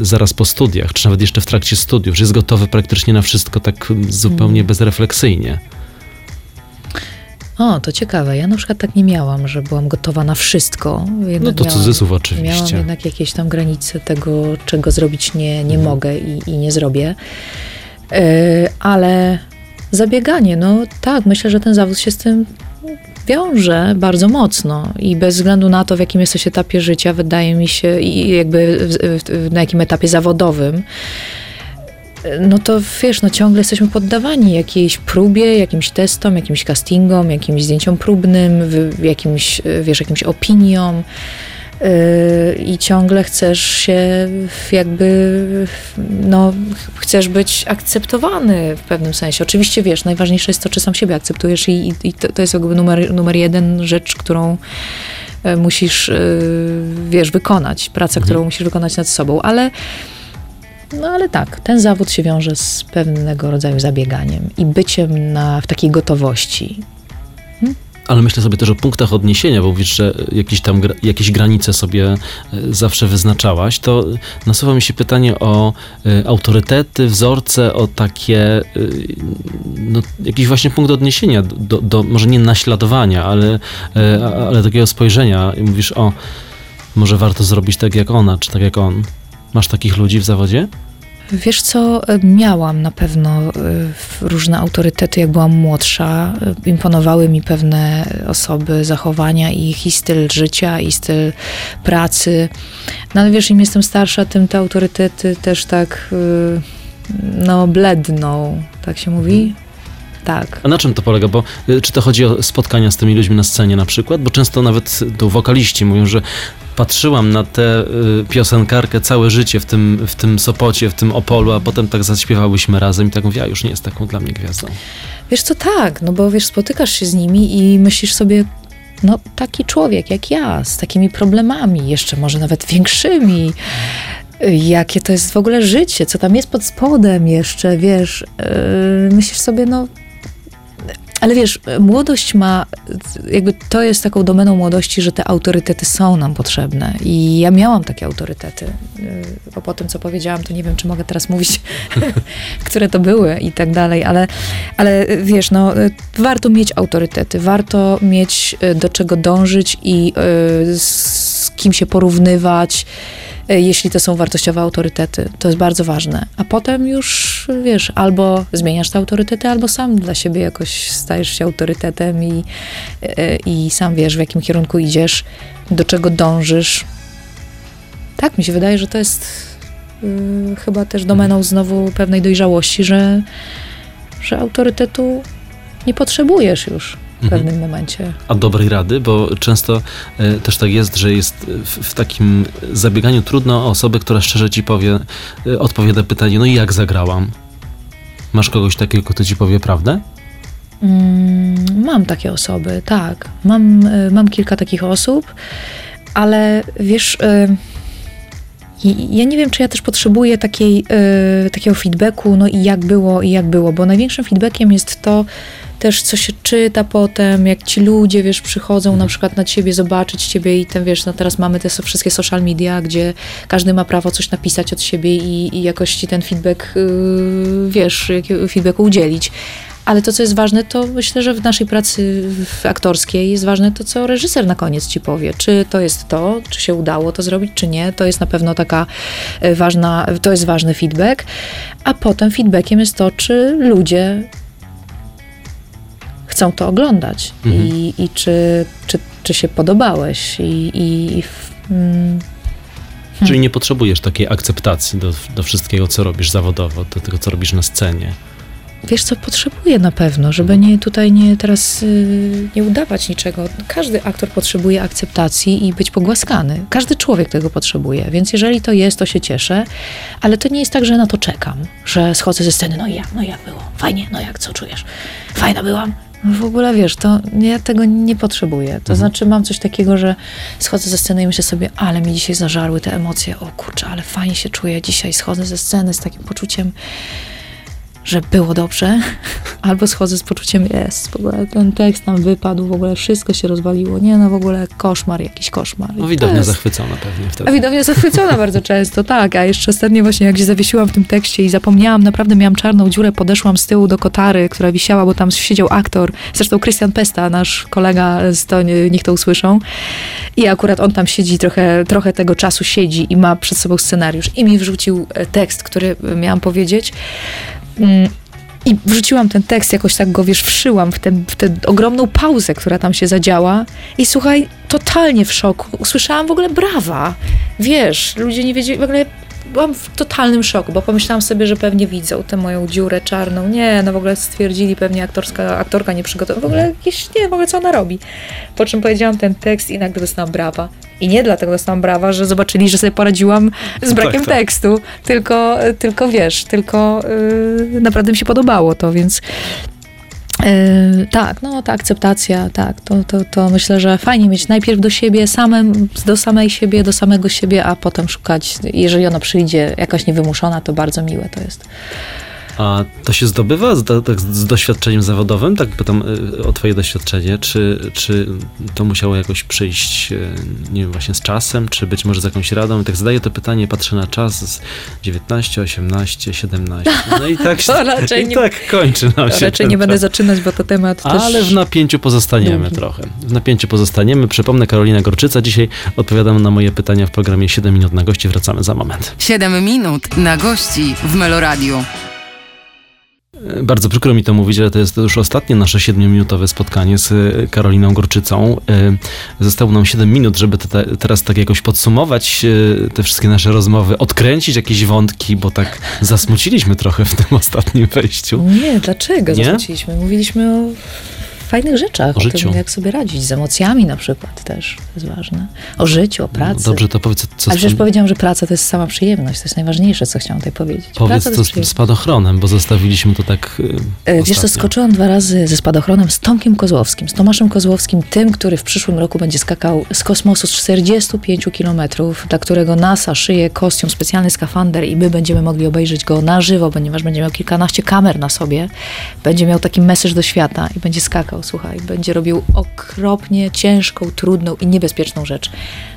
zaraz po studiach, czy nawet jeszcze w trakcie studiów, że jest gotowy praktycznie na wszystko tak zupełnie mm. bezrefleksyjnie. O, to ciekawe. Ja na przykład tak nie miałam, że byłam gotowa na wszystko. Jednak no to cudzysłów oczywiście. Miałam jednak jakieś tam granice tego, czego zrobić nie, nie mhm. mogę i, i nie zrobię. Yy, ale zabieganie, no tak, myślę, że ten zawód się z tym wiąże bardzo mocno i bez względu na to, w jakim jesteś etapie życia, wydaje mi się, i jakby w, w, na jakim etapie zawodowym, no to wiesz, no ciągle jesteśmy poddawani jakiejś próbie, jakimś testom, jakimś castingom, jakimś zdjęciom próbnym, jakimś, wiesz, jakimś opiniom yy, i ciągle chcesz się jakby, no, chcesz być akceptowany w pewnym sensie. Oczywiście, wiesz, najważniejsze jest to, czy sam siebie akceptujesz i, i to, to, jest jakby numer, numer jeden rzecz, którą e, musisz, e, wiesz, wykonać, pracę, mhm. którą musisz wykonać nad sobą, ale no ale tak, ten zawód się wiąże z pewnego rodzaju zabieganiem i byciem na, w takiej gotowości. Hmm? Ale myślę sobie też o punktach odniesienia, bo mówisz, że jakieś tam jakieś granice sobie e, zawsze wyznaczałaś. To nasuwa mi się pytanie o e, autorytety, wzorce, o takie, e, no, jakiś właśnie punkt odniesienia, do, do może nie naśladowania, ale, ale takiego spojrzenia. I mówisz, o, może warto zrobić tak jak ona, czy tak jak on. Masz takich ludzi w zawodzie? Wiesz co, miałam na pewno y, różne autorytety, jak byłam młodsza. Y, imponowały mi pewne osoby, zachowania ich i styl życia, i styl pracy. No ale wiesz, im jestem starsza, tym te autorytety też tak no bledną, tak się mówi? Tak. A na czym to polega? Bo czy to chodzi o spotkania z tymi ludźmi na scenie na przykład? Bo często nawet tu wokaliści mówią, że patrzyłam na tę y, piosenkarkę całe życie w tym, w tym Sopocie, w tym Opolu, a potem tak zaśpiewałyśmy razem i tak mówię, a już nie jest taką dla mnie gwiazdą. Wiesz co, tak, no bo wiesz, spotykasz się z nimi i myślisz sobie, no taki człowiek jak ja, z takimi problemami, jeszcze może nawet większymi, jakie to jest w ogóle życie, co tam jest pod spodem jeszcze, wiesz, yy, myślisz sobie, no ale wiesz, młodość ma, jakby to jest taką domeną młodości, że te autorytety są nam potrzebne. I ja miałam takie autorytety. Bo po tym, co powiedziałam, to nie wiem, czy mogę teraz mówić, które to były i tak dalej, ale, ale wiesz, no, warto mieć autorytety, warto mieć do czego dążyć i z kim się porównywać jeśli to są wartościowe autorytety. To jest bardzo ważne. A potem już, wiesz, albo zmieniasz te autorytety, albo sam dla siebie jakoś stajesz się autorytetem i, e, i sam wiesz, w jakim kierunku idziesz, do czego dążysz. Tak, mi się wydaje, że to jest yy, chyba też domeną znowu pewnej dojrzałości, że, że autorytetu nie potrzebujesz już w mhm. pewnym momencie. A dobrej rady, bo często e, też tak jest, że jest w, w, takim zabieganiu trudno o osobę, która szczerze ci powie, e, odpowiada pytanie, no i jak zagrałam? Masz kogoś takiego, kto ci powie prawdę? Mm, mam takie osoby, tak. Mam, e, mam kilka takich osób, ale wiesz... ja nie wiem, czy ja też potrzebuję takiej, takiego feedbacku, no i jak było, i jak było, bo największym feedbackiem jest to, też co się czyta potem, jak ci ludzie, wiesz, przychodzą na mhm. przykład na ciebie, zobaczyć ciebie i ten, wiesz, no teraz mamy te wszystkie social media, gdzie każdy ma prawo coś napisać od siebie i, i jakoś ci ten feedback, yy, wiesz, feedbacku udzielić. Ale to, co jest ważne, to myślę, że w naszej pracy aktorskiej jest ważne to, co reżyser na koniec ci powie. Czy to jest to, czy się udało to zrobić, czy nie. To jest na pewno taka e, ważna, to jest ważny feedback. A potem feedbackiem jest to, czy ludzie chcą to oglądać Mhm. i, i czy, czy, czy się podobałeś i, i mm, Czyli nie potrzebujesz takiej akceptacji do, do wszystkiego, co robisz zawodowo, do tego, co robisz na scenie. Wiesz co, potrzebuję na pewno, żeby nie tutaj nie teraz y, nie udawać niczego. Każdy aktor potrzebuje akceptacji i być pogłaskany. Każdy człowiek tego potrzebuje, więc jeżeli to jest, to się cieszę, ale to nie jest tak, że na to czekam, że schodzę ze sceny, no i jak, no jak było, fajnie, no jak, co czujesz, fajna byłam. No w ogóle wiesz, to ja tego nie potrzebuję. To znaczy mam coś takiego, że schodzę ze sceny i myślę sobie, ale mi dzisiaj zażarły te emocje, o kurczę, ale fajnie się czuję. Dzisiaj, schodzę ze sceny z takim poczuciem, że było dobrze, albo schodzę z poczuciem, jest, w ogóle ten tekst nam wypadł, w ogóle wszystko się rozwaliło, nie no, w ogóle koszmar, jakiś koszmar. No widownia jest- zachwycona pewnie wtedy. a widownia zachwycona bardzo często, tak. A jeszcze ostatnio właśnie jak się zawiesiłam w tym tekście i zapomniałam, naprawdę miałam czarną dziurę, podeszłam z tyłu do kotary, która wisiała, bo tam siedział aktor, zresztą Krystian Pesta, nasz kolega z to, nie- niech to usłyszą. I akurat on tam siedzi, trochę, trochę tego czasu siedzi i ma przed sobą scenariusz. I mi wrzucił e, tekst, który miałam powiedzieć. I wrzuciłam ten tekst, jakoś tak go, wiesz, wszyłam w, ten, w tę ogromną pauzę, która tam się zadziała. I słuchaj, totalnie w szoku. Usłyszałam w ogóle brawa. Wiesz, ludzie nie wiedzieli, w ogóle byłam w totalnym szoku, bo pomyślałam sobie, że pewnie widzą tę moją dziurę czarną. Nie, no w ogóle stwierdzili pewnie aktorska, aktorka nie przygotowała. W ogóle jakieś, nie, w ogóle co ona robi. Po czym powiedziałam ten tekst i nagle dostałam brawa. I nie dlatego dostałam brawa, że zobaczyli, że sobie poradziłam z brakiem tak, tak. tekstu, tylko, tylko wiesz, tylko yy, naprawdę mi się podobało to, więc Yy, tak, no ta akceptacja, tak, to, to, to myślę, że fajnie mieć najpierw do siebie samym, do samej siebie, do samego siebie, a potem szukać, jeżeli ona przyjdzie jakaś niewymuszona, to bardzo miłe to jest. A to się zdobywa z, do, tak z doświadczeniem zawodowym? Tak pytam y, o twoje doświadczenie. Czy, czy to musiało jakoś przyjść, y, nie wiem, właśnie z czasem, czy być może z jakąś radą? I tak zadaję to pytanie, patrzę na czas z 19, 18, 17. No i tak, się, To raczej i nie- tak kończy nam się Raczej nie będę zaczynać, bo to temat Ale też... w napięciu pozostaniemy długi. trochę. W napięciu pozostaniemy. Przypomnę, Karolina Gorczyca dzisiaj odpowiadam na moje pytania w programie 7 minut na gości. Wracamy za moment. 7 minut na gości w Meloradiu. Bardzo przykro mi to mówić, ale to jest już ostatnie nasze 7-minutowe spotkanie z y, Karoliną Gorczycą. Y, Zostało nam 7 minut, żeby te, te, teraz tak jakoś podsumować y, te wszystkie nasze rozmowy, odkręcić jakieś wątki, bo tak zasmuciliśmy trochę w tym ostatnim wejściu. Nie, dlaczego Nie? zwróciliśmy? Mówiliśmy o fajnych rzeczach, O o, życiu. tym, jak sobie radzić, z emocjami na przykład też, to jest ważne. O życiu, o pracy. No dobrze, to powiedz, co Ale przecież tym, powiedziałam, że praca to jest sama przyjemność, to jest najważniejsze, co chciałam tutaj powiedzieć. powiedz praca co to z tym spadochronem, bo zostawiliśmy to tak y, E, Wiesz co, skoczyłam dwa razy ze spadochronem z Tomkiem Kozłowskim, z Tomaszem Kozłowskim, tym, który w przyszłym roku będzie skakał z kosmosu z 45 kilometrów, dla którego NASA szyje kostium, specjalny skafander i my będziemy mogli obejrzeć go na żywo, ponieważ będzie miał kilkanaście kamer na sobie, będzie miał taki message do świata i będzie skakał, słuchaj, będzie robił okropnie ciężką, trudną i niebezpieczną rzecz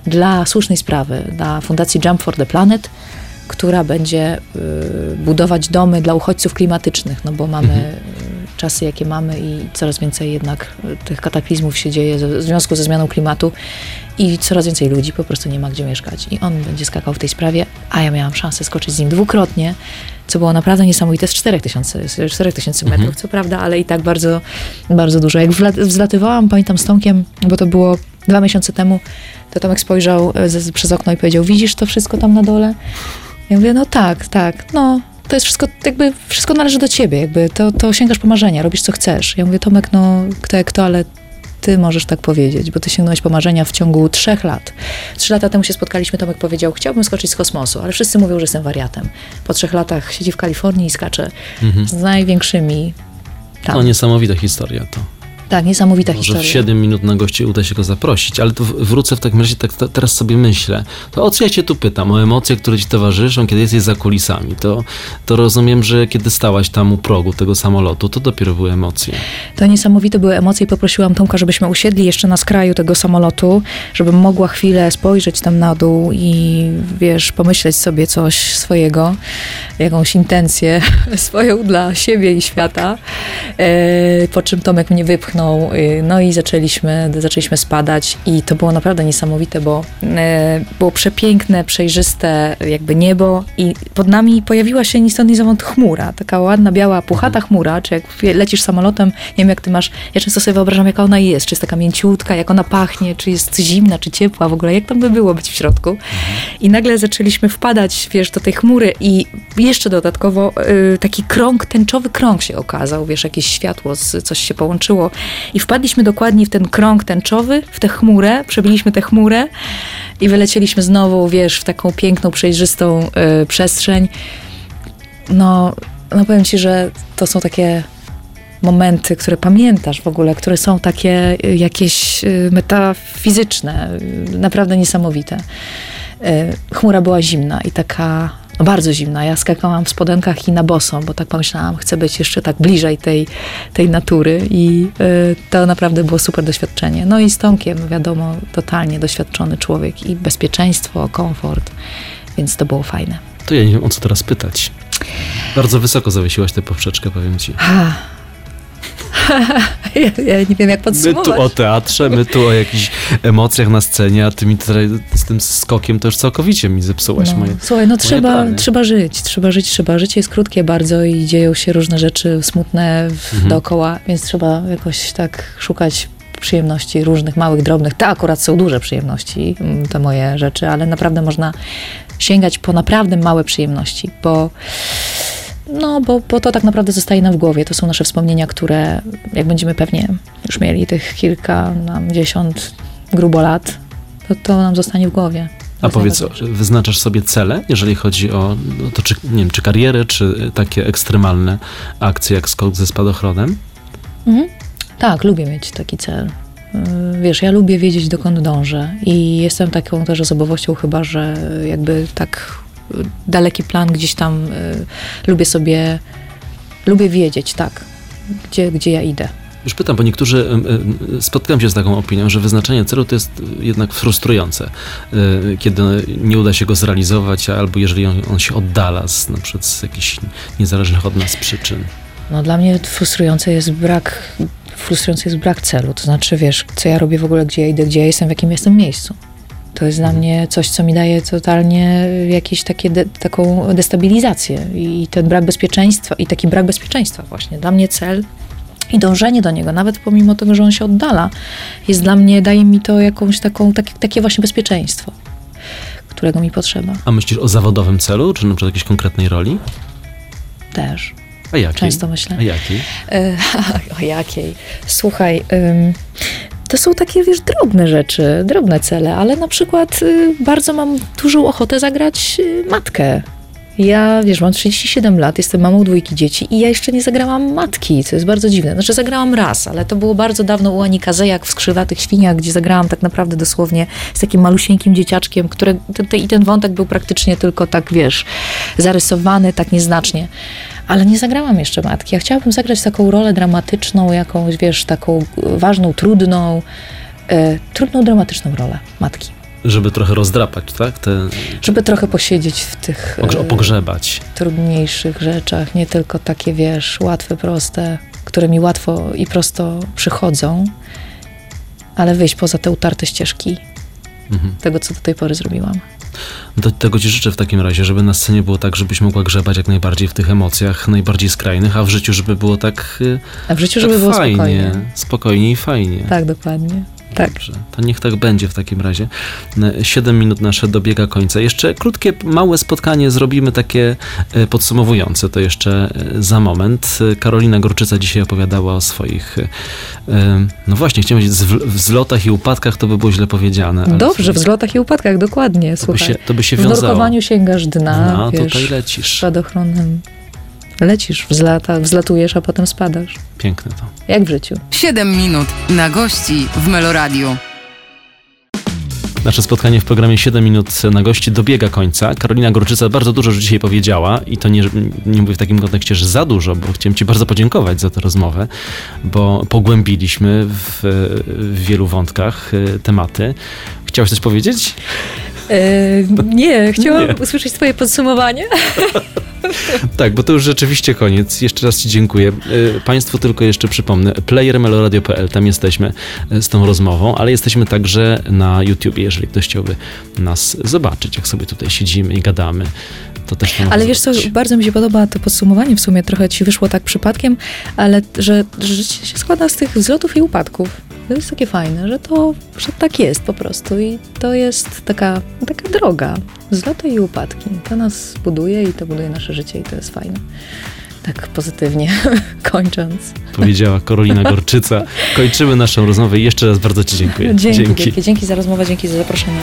dla słusznej sprawy, dla Fundacji Jump for the Planet, która będzie y, budować domy dla uchodźców klimatycznych, no bo mamy y, czasy, jakie mamy i coraz więcej jednak y, tych kataklizmów się dzieje w związku ze zmianą klimatu i coraz więcej ludzi po prostu nie ma gdzie mieszkać. I on będzie skakał w tej sprawie, a ja miałam szansę skoczyć z nim dwukrotnie, co było naprawdę niesamowite z 4000, z 4000 metrów, co prawda, ale i tak bardzo, bardzo dużo. Jak wzlatywałam, pamiętam z Tomkiem, bo to było dwa miesiące temu, to Tomek spojrzał e, z, przez okno i powiedział, widzisz to wszystko tam na dole? Ja mówię, no tak, tak, no. To jest wszystko, jakby wszystko należy do ciebie, jakby to, to sięgasz po marzenia, robisz co chcesz. Ja mówię, Tomek, no kto jak kto, ale ty możesz tak powiedzieć, bo ty sięgnąłeś po marzenia w ciągu trzech lat. Trzy lata temu się spotkaliśmy, Tomek powiedział, chciałbym skoczyć z kosmosu, ale wszyscy mówią, że jestem wariatem. Po trzech latach siedzi w Kalifornii i skacze z największymi tam. No niesamowita historia to. Tak, niesamowita Może historia. w 7 minut na gości uda się go zaprosić, ale to wrócę w takim razie, tak to, teraz sobie myślę. To o co ja cię tu pytam? O emocje, które ci towarzyszą, kiedy jesteś za kulisami. To, to rozumiem, że kiedy stałaś tam u progu tego samolotu, to dopiero były emocje. To niesamowite były emocje i poprosiłam Tomka, żebyśmy usiedli jeszcze na skraju tego samolotu, żebym mogła chwilę spojrzeć tam na dół i wiesz, pomyśleć sobie coś swojego, jakąś intencję swoją dla siebie i świata. E, po czym Tomek mnie wypchnął, y, no i zaczęliśmy, zaczęliśmy spadać i to było naprawdę niesamowite, bo e, było przepiękne, przejrzyste jakby niebo i pod nami pojawiła się ni stąd ni zowąd chmura, taka ładna, biała, puchata chmura, czy jak lecisz samolotem, nie wiem jak ty masz, ja często sobie wyobrażam jaka ona jest, czy jest taka mięciutka, jak ona pachnie, czy jest zimna, czy ciepła w ogóle, jak tam by było być w środku. I nagle zaczęliśmy wpadać, wiesz, do tej chmury i jeszcze dodatkowo y, taki krąg, tęczowy krąg się okazał, wiesz, jakieś światło, z, coś się połączyło i wpadliśmy dokładnie w ten krąg tęczowy, w tę chmurę, przebiliśmy tę chmurę i wylecieliśmy znowu, wiesz, w taką piękną, przejrzystą y, przestrzeń. No, no powiem ci, że to są takie momenty, które pamiętasz w ogóle, które są takie y, jakieś y, metafizyczne, y, naprawdę niesamowite. Chmura była zimna i taka no bardzo zimna. Ja skakałam w spodenkach i na boso, bo tak pomyślałam, chcę być jeszcze tak bliżej tej, tej natury i y, to naprawdę było super doświadczenie. No i z Tomkiem, wiadomo, totalnie doświadczony człowiek i bezpieczeństwo, komfort, więc to było fajne. To ja nie wiem, o co teraz pytać. Bardzo wysoko zawiesiłaś tę poprzeczkę, powiem ci. Ja, ja nie wiem, jak My podsumować. tu o teatrze, my tu o jakichś emocjach na scenie, a ty mi tutaj z tym skokiem to już całkowicie mi zepsułaś No. moje... Słuchaj, no trzeba, plany. trzeba żyć, trzeba żyć, trzeba. Życie jest krótkie bardzo i dzieją się różne rzeczy smutne w, Mhm. dookoła, więc trzeba jakoś tak szukać przyjemności różnych, małych, drobnych. Te akurat są duże przyjemności, mm, te moje rzeczy, ale naprawdę można sięgać po naprawdę małe przyjemności, bo no, bo, bo to tak naprawdę zostaje nam w głowie. To są nasze wspomnienia, które jak będziemy pewnie już mieli tych kilka, nam dziesiąt grubo lat, to to nam zostanie w głowie. A powiedz, wyznaczasz sobie cele, jeżeli chodzi o no to czy, nie wiem, czy karierę, czy takie ekstremalne akcje jak skok ze spadochronem? Mhm. Tak, lubię mieć taki cel. Yy, Wiesz, ja lubię wiedzieć, dokąd dążę i jestem taką też osobowością chyba, że jakby tak y, daleki plan gdzieś tam y, lubię sobie, lubię wiedzieć, tak, gdzie, gdzie ja idę. Już pytam, bo niektórzy, em, em, spotkałem się z taką opinią, że wyznaczenie celu to jest jednak frustrujące, y, kiedy nie uda się go zrealizować, albo jeżeli on, on się oddala z, na przykład z jakichś niezależnych od nas przyczyn. No dla mnie frustrujący jest brak, frustrujący jest brak celu, to znaczy wiesz, co ja robię w ogóle, gdzie ja idę, gdzie ja jestem, w jakim jestem miejscu. To jest dla mnie coś, co mi daje totalnie jakieś takie de, taką destabilizację i ten brak bezpieczeństwa, i taki brak bezpieczeństwa właśnie. Dla mnie cel i dążenie do niego, nawet pomimo tego, że on się oddala, jest dla mnie, daje mi to jakąś taką, takie, takie właśnie bezpieczeństwo, którego mi potrzeba A myślisz o zawodowym celu, czy na przykład jakiejś konkretnej roli? też. A jakiej? Często myślę. A jakiej? E, o jakiej? Słuchaj, ym, to są takie, wiesz, drobne rzeczy, drobne cele, ale na przykład y, bardzo mam dużą ochotę zagrać y, matkę. Ja, wiesz, mam 37 lat, jestem mamą dwójki dzieci i ja jeszcze nie zagrałam matki, co jest bardzo dziwne. Znaczy zagrałam raz, ale to było bardzo dawno u Ani Kazejak w Skrzydlatych Świniach, gdzie zagrałam tak naprawdę dosłownie z takim malusieńkim dzieciaczkiem, które, te, te, i ten wątek był praktycznie tylko tak, wiesz, zarysowany tak nieznacznie. Ale nie zagrałam jeszcze matki. Ja chciałabym zagrać taką rolę dramatyczną, jakąś, wiesz, taką e, ważną, trudną, e, trudną, dramatyczną rolę matki. Żeby trochę rozdrapać, tak? Te, Żeby trochę posiedzieć w tych e, pogrzebać. trudniejszych rzeczach, nie tylko takie, wiesz, łatwe, proste, które mi łatwo i prosto przychodzą, ale wyjść poza te utarte ścieżki Mhm. tego, co do tej pory zrobiłam. Do tego ci życzę w takim razie, żeby na scenie było tak, żebyś mogła grzebać jak najbardziej w tych emocjach, najbardziej skrajnych, a w życiu, żeby było tak, y, A w życiu, tak żeby było fajnie, spokojnie. spokojnie i fajnie. Tak, dokładnie. Tak. Dobrze, to niech tak będzie w takim razie. E, Siedem minut nasze dobiega końca. Jeszcze krótkie, małe spotkanie zrobimy takie e, podsumowujące, to jeszcze e, za moment. Karolina Gorczyca dzisiaj opowiadała o swoich, no właśnie, chciałem powiedzieć, wzlotach i upadkach, to by było źle powiedziane. Dobrze, w zlotach i upadkach, dokładnie, to by się, to by się w wiązało. nurkowaniu sięgasz dna, No, wiesz, tutaj lecisz. spadochronem lecisz, wzlata, wzlatujesz, a potem spadasz. Piękne to. Jak w życiu. 7 minut na gości w Meloradiu. Nasze spotkanie w programie 7 minut na gości dobiega końca. Karolina Gorczyca bardzo dużo już dzisiaj powiedziała i to nie, nie mówię w takim kontekście, że za dużo, bo chciałem Ci bardzo podziękować za tę rozmowę, bo pogłębiliśmy w, w wielu wątkach e, tematy. Chciałaś coś powiedzieć? E, nie, chciałam nie. usłyszeć Twoje podsumowanie. tak, bo to już rzeczywiście koniec. Jeszcze raz Ci dziękuję. E, państwu tylko jeszcze przypomnę, playermeloradio.pl, tam jesteśmy e, z tą rozmową, ale jesteśmy także na YouTube, jeżeli ktoś chciałby nas zobaczyć, jak sobie tutaj siedzimy i gadamy. To też ale wiesz co, bardzo mi się podoba to podsumowanie, w sumie trochę ci wyszło tak przypadkiem, ale że, że życie się składa z tych wzlotów i upadków. To jest takie fajne, że to, że tak jest po prostu i to jest taka, taka droga. Wzloty i upadki. To nas buduje i to buduje nasze życie i to jest fajne. Tak pozytywnie kończąc. Powiedziała Karolina Gorczyca. Kończymy naszą rozmowę i jeszcze raz bardzo Ci dziękuję. Dzięki, dzięki. dzięki za rozmowę, dzięki za zaproszenie.